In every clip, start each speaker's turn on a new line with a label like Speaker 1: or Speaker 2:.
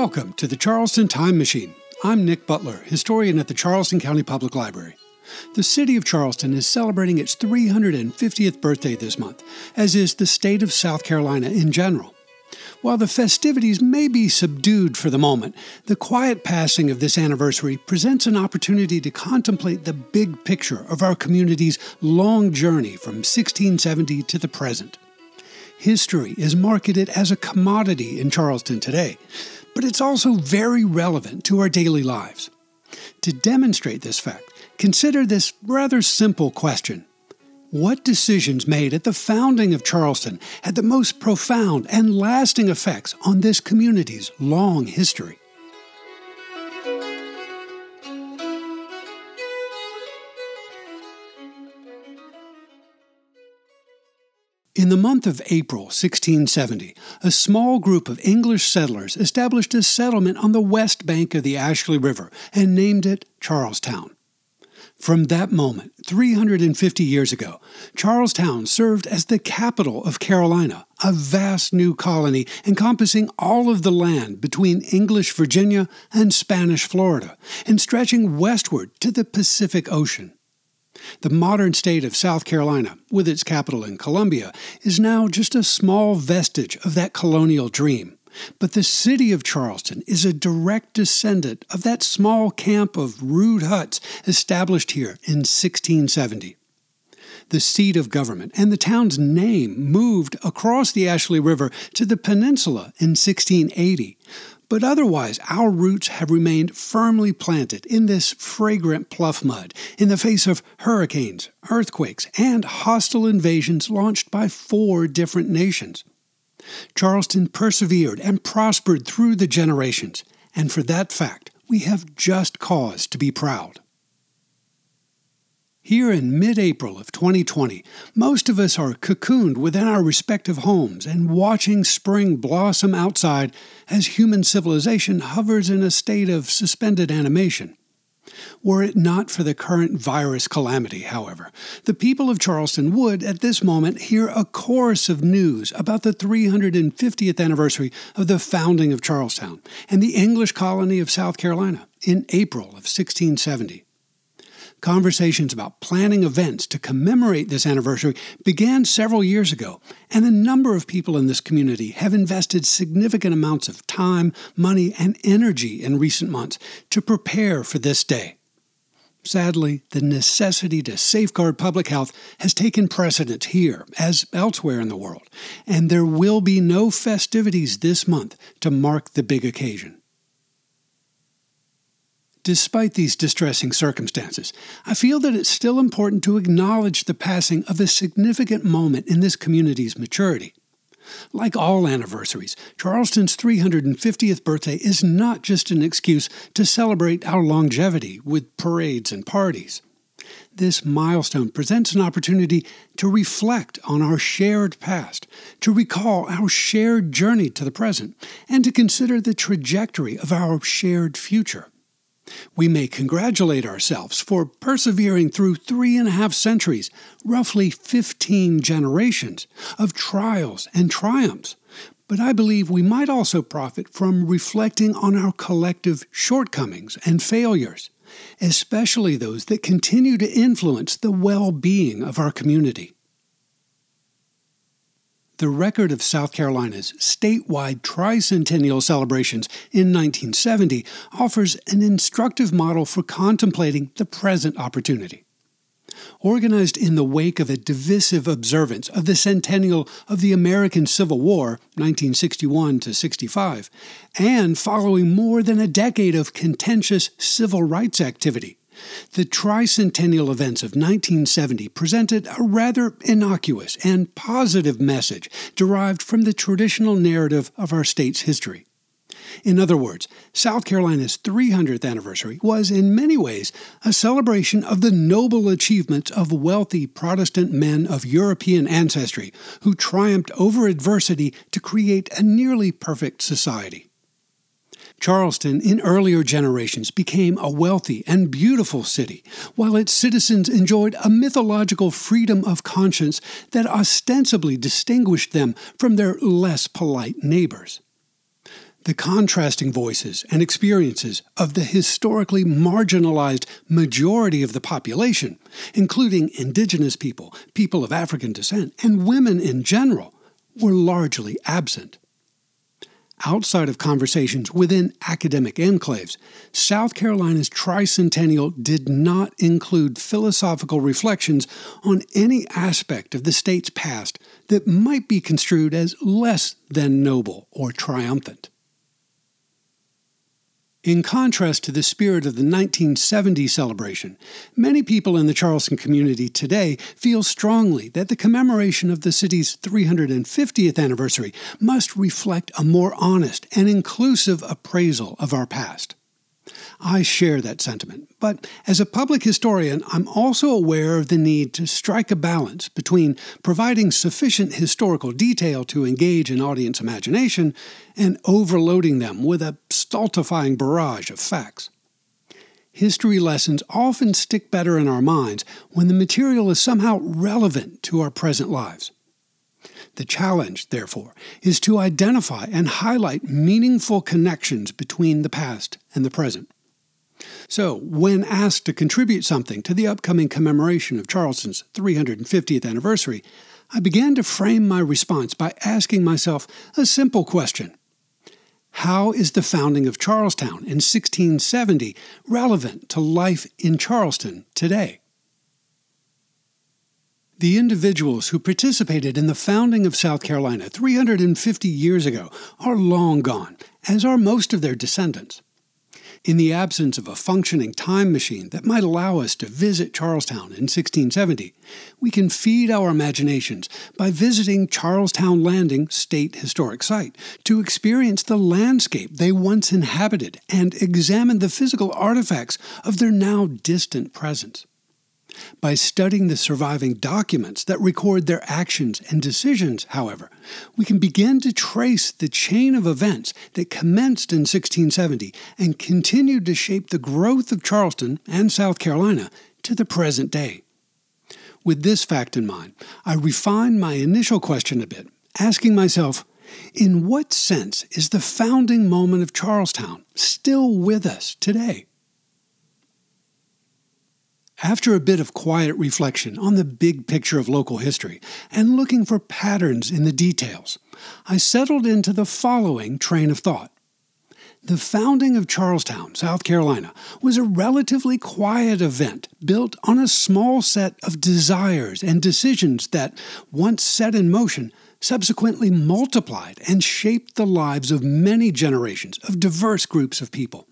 Speaker 1: Welcome to the Charleston Time Machine. I'm Nick Butler, historian at the Charleston County Public Library. The city of Charleston is celebrating its 350th birthday this month, as is the state of South Carolina in general. While the festivities may be subdued for the moment, the quiet passing of this anniversary presents an opportunity to contemplate the big picture of our community's long journey from 1670 to the present. History is marketed as a commodity in Charleston today, but it's also very relevant to our daily lives. To demonstrate this fact, consider this rather simple question What decisions made at the founding of Charleston had the most profound and lasting effects on this community's long history? In the month of April 1670, a small group of English settlers established a settlement on the west bank of the Ashley River and named it Charlestown. From that moment, 350 years ago, Charlestown served as the capital of Carolina, a vast new colony encompassing all of the land between English Virginia and Spanish Florida, and stretching westward to the Pacific Ocean. The modern state of South Carolina, with its capital in Columbia, is now just a small vestige of that colonial dream. But the city of Charleston is a direct descendant of that small camp of rude huts established here in 1670. The seat of government and the town's name moved across the Ashley River to the peninsula in 1680, but otherwise, our roots have remained firmly planted in this fragrant pluff mud in the face of hurricanes, earthquakes, and hostile invasions launched by four different nations. Charleston persevered and prospered through the generations, and for that fact, we have just cause to be proud. Here in mid April of 2020, most of us are cocooned within our respective homes and watching spring blossom outside as human civilization hovers in a state of suspended animation. Were it not for the current virus calamity, however, the people of Charleston would, at this moment, hear a chorus of news about the 350th anniversary of the founding of Charlestown and the English colony of South Carolina in April of 1670. Conversations about planning events to commemorate this anniversary began several years ago, and a number of people in this community have invested significant amounts of time, money, and energy in recent months to prepare for this day. Sadly, the necessity to safeguard public health has taken precedence here, as elsewhere in the world, and there will be no festivities this month to mark the big occasion. Despite these distressing circumstances, I feel that it's still important to acknowledge the passing of a significant moment in this community's maturity. Like all anniversaries, Charleston's 350th birthday is not just an excuse to celebrate our longevity with parades and parties. This milestone presents an opportunity to reflect on our shared past, to recall our shared journey to the present, and to consider the trajectory of our shared future. We may congratulate ourselves for persevering through three and a half centuries, roughly 15 generations, of trials and triumphs. But I believe we might also profit from reflecting on our collective shortcomings and failures, especially those that continue to influence the well being of our community. The record of South Carolina's statewide tricentennial celebrations in 1970 offers an instructive model for contemplating the present opportunity. Organized in the wake of a divisive observance of the centennial of the American Civil War, 1961 to 65, and following more than a decade of contentious civil rights activity, the tricentennial events of 1970 presented a rather innocuous and positive message derived from the traditional narrative of our state's history. In other words, South Carolina's 300th anniversary was in many ways a celebration of the noble achievements of wealthy Protestant men of European ancestry who triumphed over adversity to create a nearly perfect society. Charleston, in earlier generations, became a wealthy and beautiful city, while its citizens enjoyed a mythological freedom of conscience that ostensibly distinguished them from their less polite neighbors. The contrasting voices and experiences of the historically marginalized majority of the population, including indigenous people, people of African descent, and women in general, were largely absent. Outside of conversations within academic enclaves, South Carolina's tricentennial did not include philosophical reflections on any aspect of the state's past that might be construed as less than noble or triumphant. In contrast to the spirit of the 1970 celebration, many people in the Charleston community today feel strongly that the commemoration of the city's 350th anniversary must reflect a more honest and inclusive appraisal of our past. I share that sentiment, but as a public historian, I'm also aware of the need to strike a balance between providing sufficient historical detail to engage an audience imagination and overloading them with a stultifying barrage of facts. History lessons often stick better in our minds when the material is somehow relevant to our present lives. The challenge, therefore, is to identify and highlight meaningful connections between the past and the present. So, when asked to contribute something to the upcoming commemoration of Charleston's 350th anniversary, I began to frame my response by asking myself a simple question How is the founding of Charlestown in 1670 relevant to life in Charleston today? The individuals who participated in the founding of South Carolina 350 years ago are long gone, as are most of their descendants. In the absence of a functioning time machine that might allow us to visit Charlestown in 1670, we can feed our imaginations by visiting Charlestown Landing State Historic Site to experience the landscape they once inhabited and examine the physical artifacts of their now distant presence. By studying the surviving documents that record their actions and decisions, however, we can begin to trace the chain of events that commenced in 1670 and continued to shape the growth of Charleston and South Carolina to the present day. With this fact in mind, I refined my initial question a bit, asking myself, in what sense is the founding moment of Charlestown still with us today? After a bit of quiet reflection on the big picture of local history and looking for patterns in the details, I settled into the following train of thought. The founding of Charlestown, South Carolina, was a relatively quiet event built on a small set of desires and decisions that, once set in motion, subsequently multiplied and shaped the lives of many generations of diverse groups of people.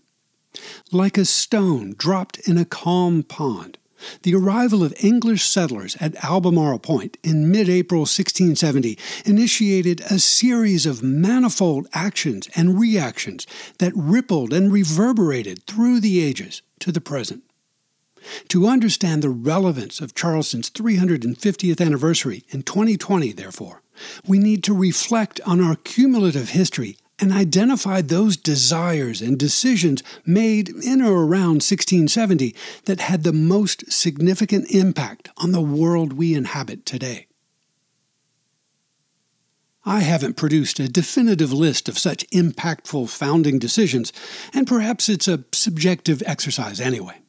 Speaker 1: Like a stone dropped in a calm pond, the arrival of English settlers at Albemarle Point in mid April 1670 initiated a series of manifold actions and reactions that rippled and reverberated through the ages to the present. To understand the relevance of Charleston's 350th anniversary in 2020, therefore, we need to reflect on our cumulative history and identify those desires and decisions made in or around 1670 that had the most significant impact on the world we inhabit today. I haven't produced a definitive list of such impactful founding decisions, and perhaps it's a subjective exercise anyway.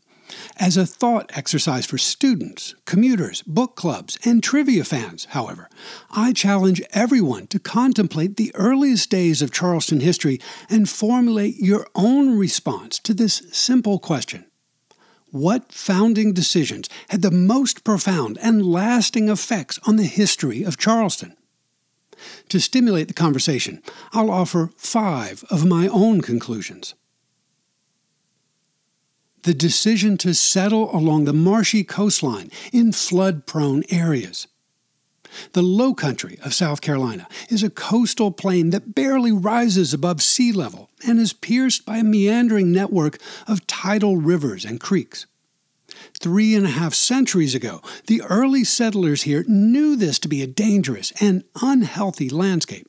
Speaker 1: As a thought exercise for students, commuters, book clubs, and trivia fans, however, I challenge everyone to contemplate the earliest days of Charleston history and formulate your own response to this simple question What founding decisions had the most profound and lasting effects on the history of Charleston? To stimulate the conversation, I'll offer five of my own conclusions the decision to settle along the marshy coastline in flood prone areas. The low country of South Carolina is a coastal plain that barely rises above sea level and is pierced by a meandering network of tidal rivers and creeks. Three and a half centuries ago, the early settlers here knew this to be a dangerous and unhealthy landscape.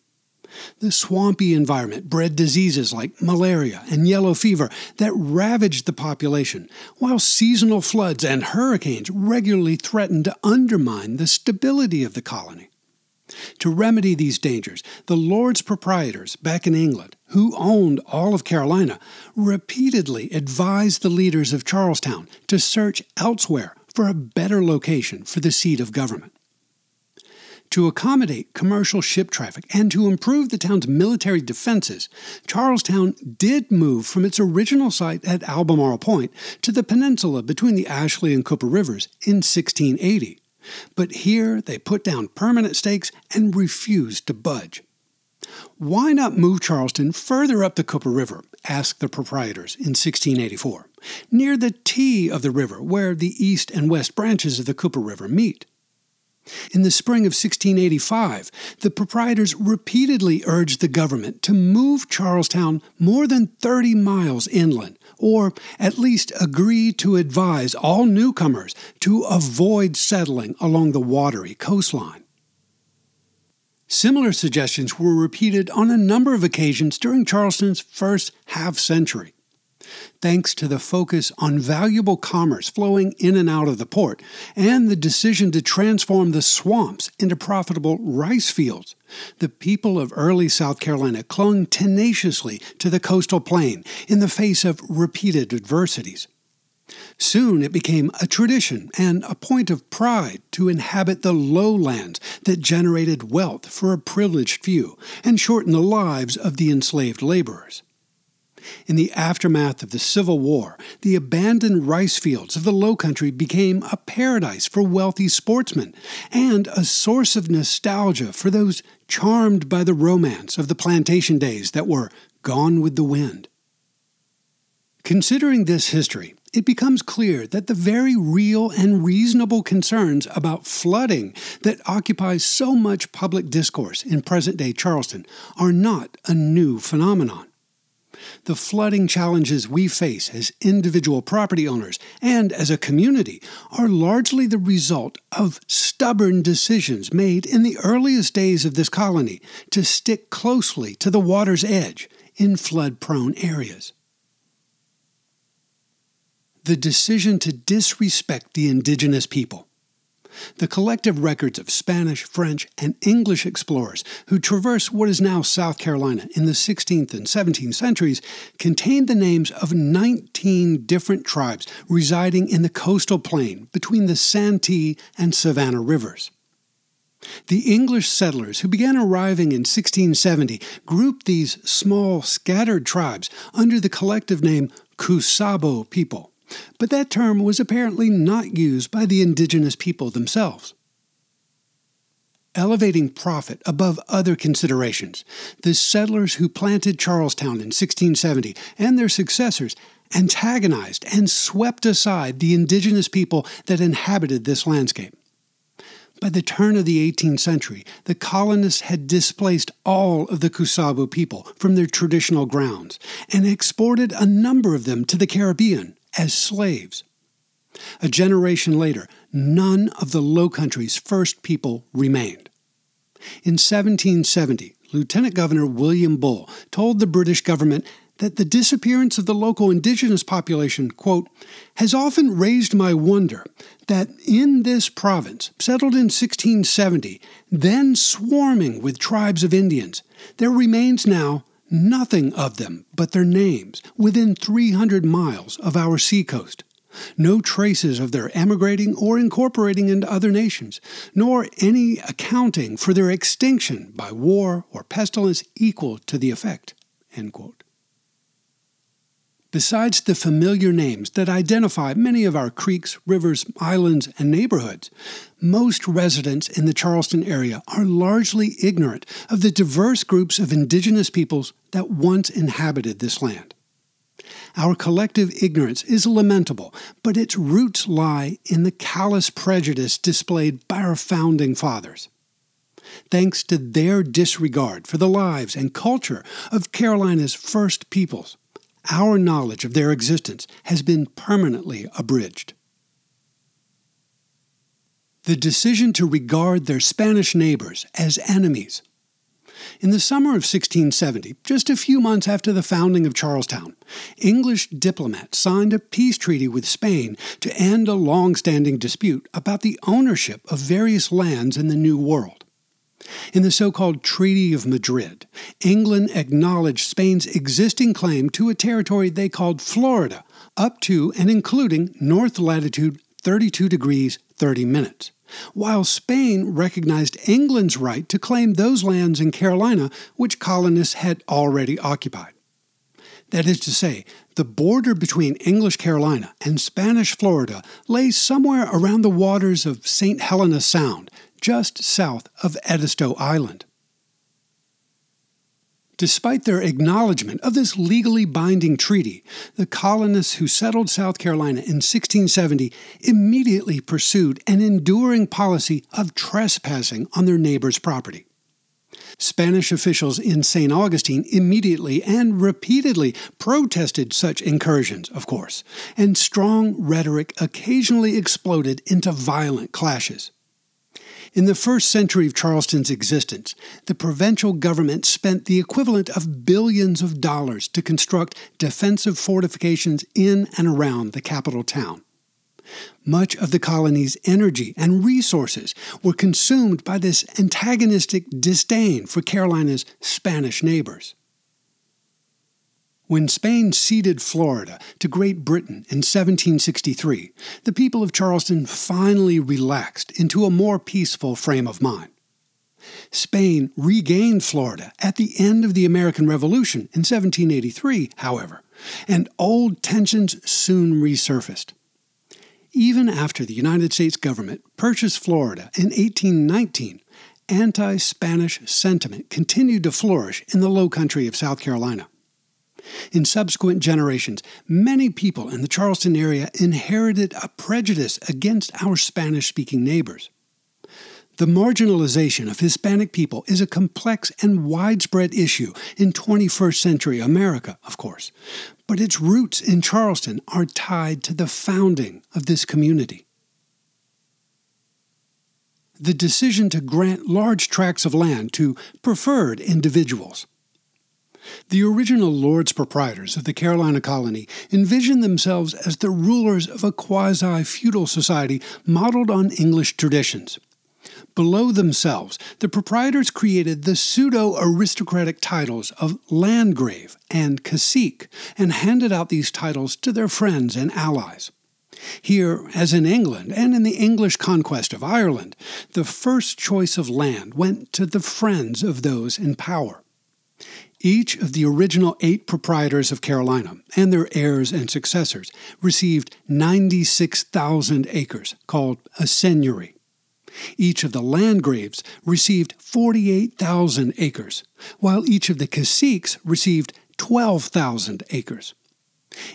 Speaker 1: The swampy environment bred diseases like malaria and yellow fever that ravaged the population, while seasonal floods and hurricanes regularly threatened to undermine the stability of the colony. To remedy these dangers, the Lords proprietors back in England, who owned all of Carolina, repeatedly advised the leaders of Charlestown to search elsewhere for a better location for the seat of government. To accommodate commercial ship traffic and to improve the town's military defenses, Charlestown did move from its original site at Albemarle Point to the peninsula between the Ashley and Cooper Rivers in 1680. But here they put down permanent stakes and refused to budge. Why not move Charleston further up the Cooper River? asked the proprietors in 1684, near the T of the river where the east and west branches of the Cooper River meet. In the spring of 1685, the proprietors repeatedly urged the government to move Charlestown more than 30 miles inland, or at least agree to advise all newcomers to avoid settling along the watery coastline. Similar suggestions were repeated on a number of occasions during Charleston's first half century thanks to the focus on valuable commerce flowing in and out of the port and the decision to transform the swamps into profitable rice fields. The people of early South Carolina clung tenaciously to the coastal plain in the face of repeated adversities. Soon it became a tradition and a point of pride to inhabit the lowlands that generated wealth for a privileged few and shortened the lives of the enslaved laborers. In the aftermath of the Civil War, the abandoned rice fields of the Low Country became a paradise for wealthy sportsmen and a source of nostalgia for those charmed by the romance of the plantation days that were gone with the wind. Considering this history, it becomes clear that the very real and reasonable concerns about flooding that occupy so much public discourse in present day Charleston are not a new phenomenon the flooding challenges we face as individual property owners and as a community are largely the result of stubborn decisions made in the earliest days of this colony to stick closely to the water's edge in flood prone areas. The decision to disrespect the indigenous people the collective records of Spanish, French, and English explorers who traversed what is now South Carolina in the 16th and 17th centuries contain the names of 19 different tribes residing in the coastal plain between the Santee and Savannah rivers. The English settlers who began arriving in 1670 grouped these small, scattered tribes under the collective name Cusabo people but that term was apparently not used by the indigenous people themselves. Elevating profit above other considerations, the settlers who planted Charlestown in 1670 and their successors antagonized and swept aside the indigenous people that inhabited this landscape. By the turn of the 18th century, the colonists had displaced all of the Cusabo people from their traditional grounds and exported a number of them to the Caribbean, as slaves. A generation later, none of the Low Country's first people remained. In 1770, Lieutenant Governor William Bull told the British government that the disappearance of the local indigenous population, quote, has often raised my wonder that in this province, settled in 1670, then swarming with tribes of Indians, there remains now nothing of them but their names within 300 miles of our seacoast. No traces of their emigrating or incorporating into other nations, nor any accounting for their extinction by war or pestilence equal to the effect. Besides the familiar names that identify many of our creeks, rivers, islands, and neighborhoods, most residents in the Charleston area are largely ignorant of the diverse groups of indigenous peoples that once inhabited this land. Our collective ignorance is lamentable, but its roots lie in the callous prejudice displayed by our founding fathers. Thanks to their disregard for the lives and culture of Carolina's first peoples, our knowledge of their existence has been permanently abridged. The decision to regard their Spanish neighbors as enemies. In the summer of 1670, just a few months after the founding of Charlestown, English diplomats signed a peace treaty with Spain to end a long standing dispute about the ownership of various lands in the New World. In the so called Treaty of Madrid, England acknowledged Spain's existing claim to a territory they called Florida, up to and including north latitude 32 degrees 30 minutes, while Spain recognized England's right to claim those lands in Carolina which colonists had already occupied. That is to say, the border between English Carolina and Spanish Florida lay somewhere around the waters of St. Helena Sound, just south of Edisto Island. Despite their acknowledgement of this legally binding treaty, the colonists who settled South Carolina in 1670 immediately pursued an enduring policy of trespassing on their neighbors' property. Spanish officials in St. Augustine immediately and repeatedly protested such incursions, of course, and strong rhetoric occasionally exploded into violent clashes. In the first century of Charleston's existence, the provincial government spent the equivalent of billions of dollars to construct defensive fortifications in and around the capital town. Much of the colony's energy and resources were consumed by this antagonistic disdain for Carolina's Spanish neighbors. When Spain ceded Florida to Great Britain in 1763, the people of Charleston finally relaxed into a more peaceful frame of mind. Spain regained Florida at the end of the American Revolution in 1783, however, and old tensions soon resurfaced. Even after the United States government purchased Florida in 1819, anti Spanish sentiment continued to flourish in the low country of South Carolina. In subsequent generations, many people in the Charleston area inherited a prejudice against our Spanish speaking neighbors. The marginalization of Hispanic people is a complex and widespread issue in 21st century America, of course, but its roots in Charleston are tied to the founding of this community. The decision to grant large tracts of land to preferred individuals the original lords proprietors of the Carolina colony envisioned themselves as the rulers of a quasi feudal society modeled on English traditions. Below themselves, the proprietors created the pseudo aristocratic titles of Landgrave and Cacique and handed out these titles to their friends and allies. Here, as in England and in the English conquest of Ireland, the first choice of land went to the friends of those in power. Each of the original eight proprietors of Carolina and their heirs and successors received 96,000 acres, called a seigneury. Each of the landgraves received 48,000 acres, while each of the caciques received 12,000 acres.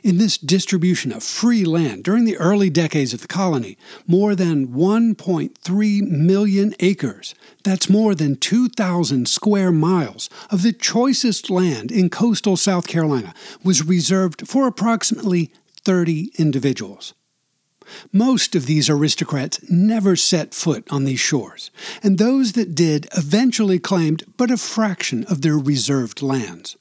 Speaker 1: In this distribution of free land during the early decades of the colony, more than 1.3 million acres, that's more than 2,000 square miles, of the choicest land in coastal South Carolina was reserved for approximately 30 individuals. Most of these aristocrats never set foot on these shores, and those that did eventually claimed but a fraction of their reserved lands.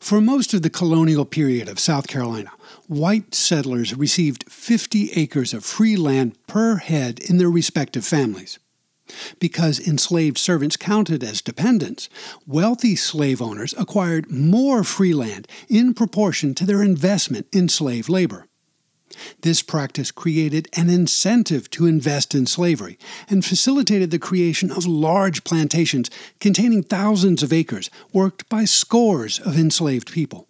Speaker 1: For most of the colonial period of South Carolina, white settlers received 50 acres of free land per head in their respective families. Because enslaved servants counted as dependents, wealthy slave owners acquired more free land in proportion to their investment in slave labor. This practice created an incentive to invest in slavery and facilitated the creation of large plantations containing thousands of acres worked by scores of enslaved people.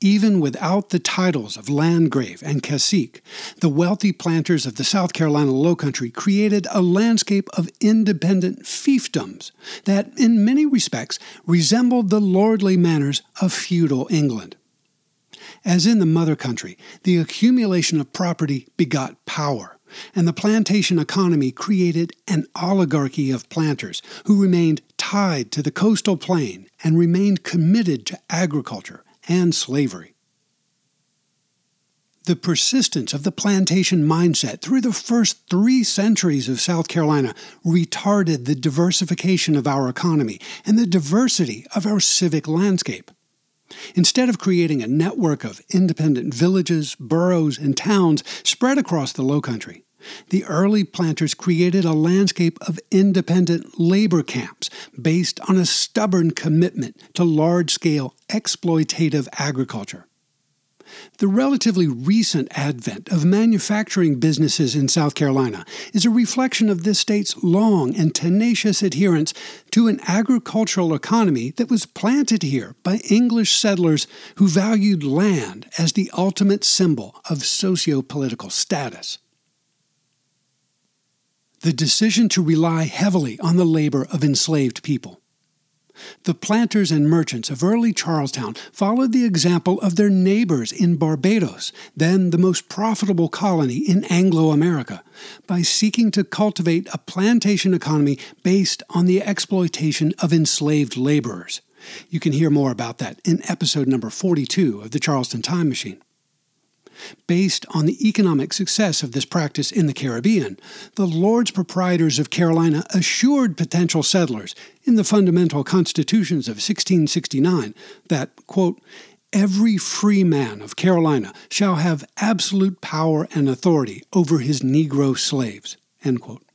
Speaker 1: Even without the titles of landgrave and cacique, the wealthy planters of the South Carolina Low Country created a landscape of independent fiefdoms that, in many respects, resembled the lordly manners of feudal England. As in the mother country, the accumulation of property begot power, and the plantation economy created an oligarchy of planters who remained tied to the coastal plain and remained committed to agriculture and slavery. The persistence of the plantation mindset through the first three centuries of South Carolina retarded the diversification of our economy and the diversity of our civic landscape. Instead of creating a network of independent villages, boroughs, and towns spread across the Low Country, the early planters created a landscape of independent labor camps based on a stubborn commitment to large scale exploitative agriculture. The relatively recent advent of manufacturing businesses in South Carolina is a reflection of this state's long and tenacious adherence to an agricultural economy that was planted here by English settlers who valued land as the ultimate symbol of socio political status. The decision to rely heavily on the labor of enslaved people the planters and merchants of early Charlestown followed the example of their neighbors in Barbados, then the most profitable colony in Anglo America, by seeking to cultivate a plantation economy based on the exploitation of enslaved laborers. You can hear more about that in episode number 42 of the Charleston Time Machine. Based on the economic success of this practice in the Caribbean, the Lords Proprietors of Carolina assured potential settlers in the fundamental constitutions of 1669 that, quote, every free man of Carolina shall have absolute power and authority over his Negro slaves, end quote.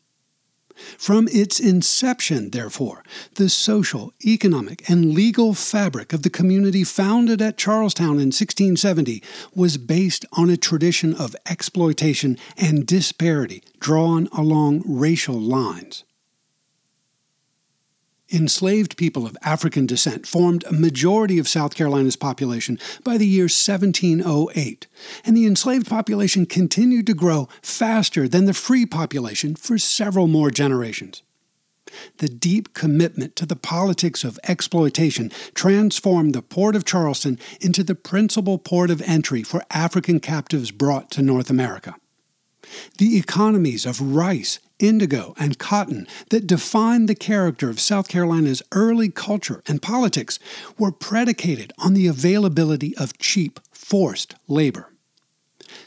Speaker 1: From its inception, therefore, the social, economic, and legal fabric of the community founded at Charlestown in 1670 was based on a tradition of exploitation and disparity drawn along racial lines. Enslaved people of African descent formed a majority of South Carolina's population by the year 1708, and the enslaved population continued to grow faster than the free population for several more generations. The deep commitment to the politics of exploitation transformed the port of Charleston into the principal port of entry for African captives brought to North America. The economies of rice, indigo, and cotton that defined the character of South Carolina's early culture and politics were predicated on the availability of cheap, forced labor.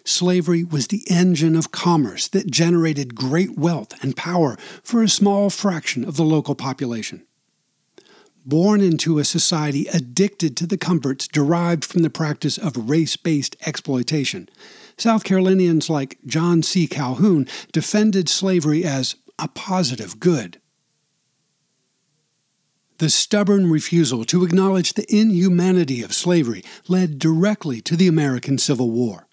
Speaker 1: Slavery was the engine of commerce that generated great wealth and power for a small fraction of the local population born into a society addicted to the comforts derived from the practice of race based exploitation. South Carolinians like John C. Calhoun defended slavery as a positive good. The stubborn refusal to acknowledge the inhumanity of slavery led directly to the American Civil War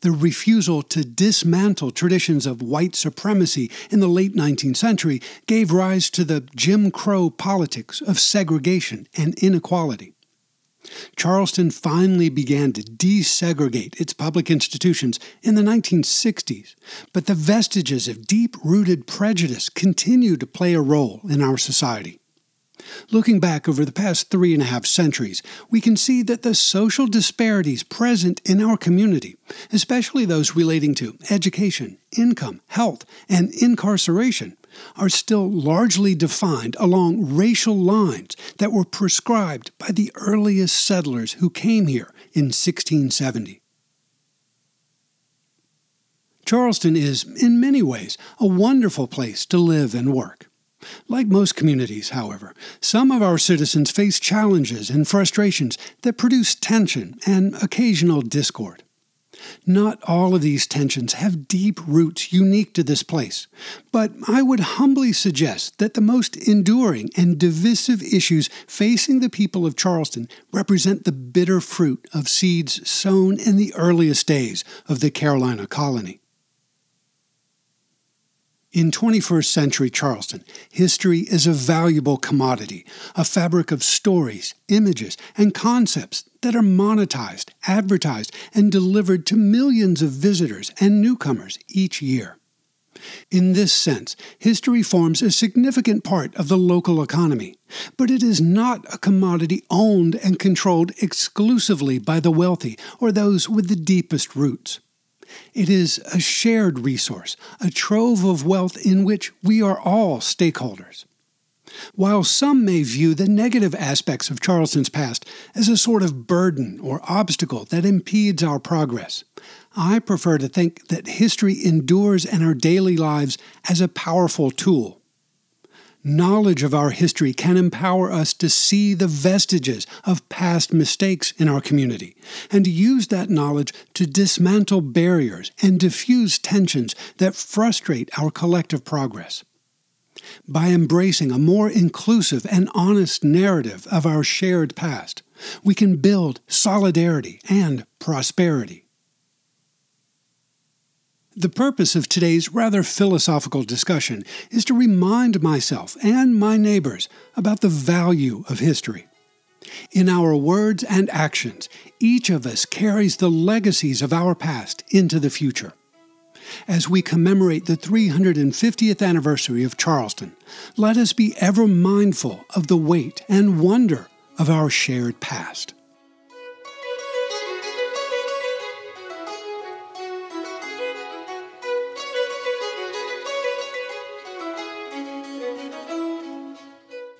Speaker 1: the refusal to dismantle traditions of white supremacy in the late 19th century gave rise to the Jim Crow politics of segregation and inequality. Charleston finally began to desegregate its public institutions in the 1960s, but the vestiges of deep rooted prejudice continue to play a role in our society. Looking back over the past three and a half centuries, we can see that the social disparities present in our community, especially those relating to education, income, health, and incarceration, are still largely defined along racial lines that were prescribed by the earliest settlers who came here in 1670. Charleston is, in many ways, a wonderful place to live and work. Like most communities, however, some of our citizens face challenges and frustrations that produce tension and occasional discord. Not all of these tensions have deep roots unique to this place, but I would humbly suggest that the most enduring and divisive issues facing the people of Charleston represent the bitter fruit of seeds sown in the earliest days of the Carolina colony. In 21st century Charleston, history is a valuable commodity, a fabric of stories, images, and concepts that are monetized, advertised, and delivered to millions of visitors and newcomers each year. In this sense, history forms a significant part of the local economy, but it is not a commodity owned and controlled exclusively by the wealthy or those with the deepest roots. It is a shared resource, a trove of wealth in which we are all stakeholders. While some may view the negative aspects of Charleston's past as a sort of burden or obstacle that impedes our progress, I prefer to think that history endures in our daily lives as a powerful tool. Knowledge of our history can empower us to see the vestiges of past mistakes in our community and use that knowledge to dismantle barriers and diffuse tensions that frustrate our collective progress. By embracing a more inclusive and honest narrative of our shared past, we can build solidarity and prosperity. The purpose of today's rather philosophical discussion is to remind myself and my neighbors about the value of history. In our words and actions, each of us carries the legacies of our past into the future. As we commemorate the 350th anniversary of Charleston, let us be ever mindful of the weight and wonder of our shared past.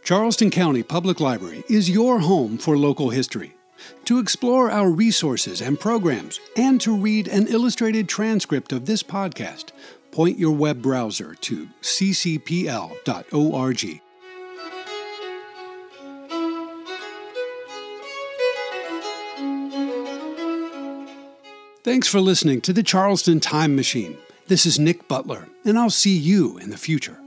Speaker 1: Charleston County Public Library is your home for local history. To explore our resources and programs, and to read an illustrated transcript of this podcast, point your web browser to ccpl.org. Thanks for listening to the Charleston Time Machine. This is Nick Butler, and I'll see you in the future.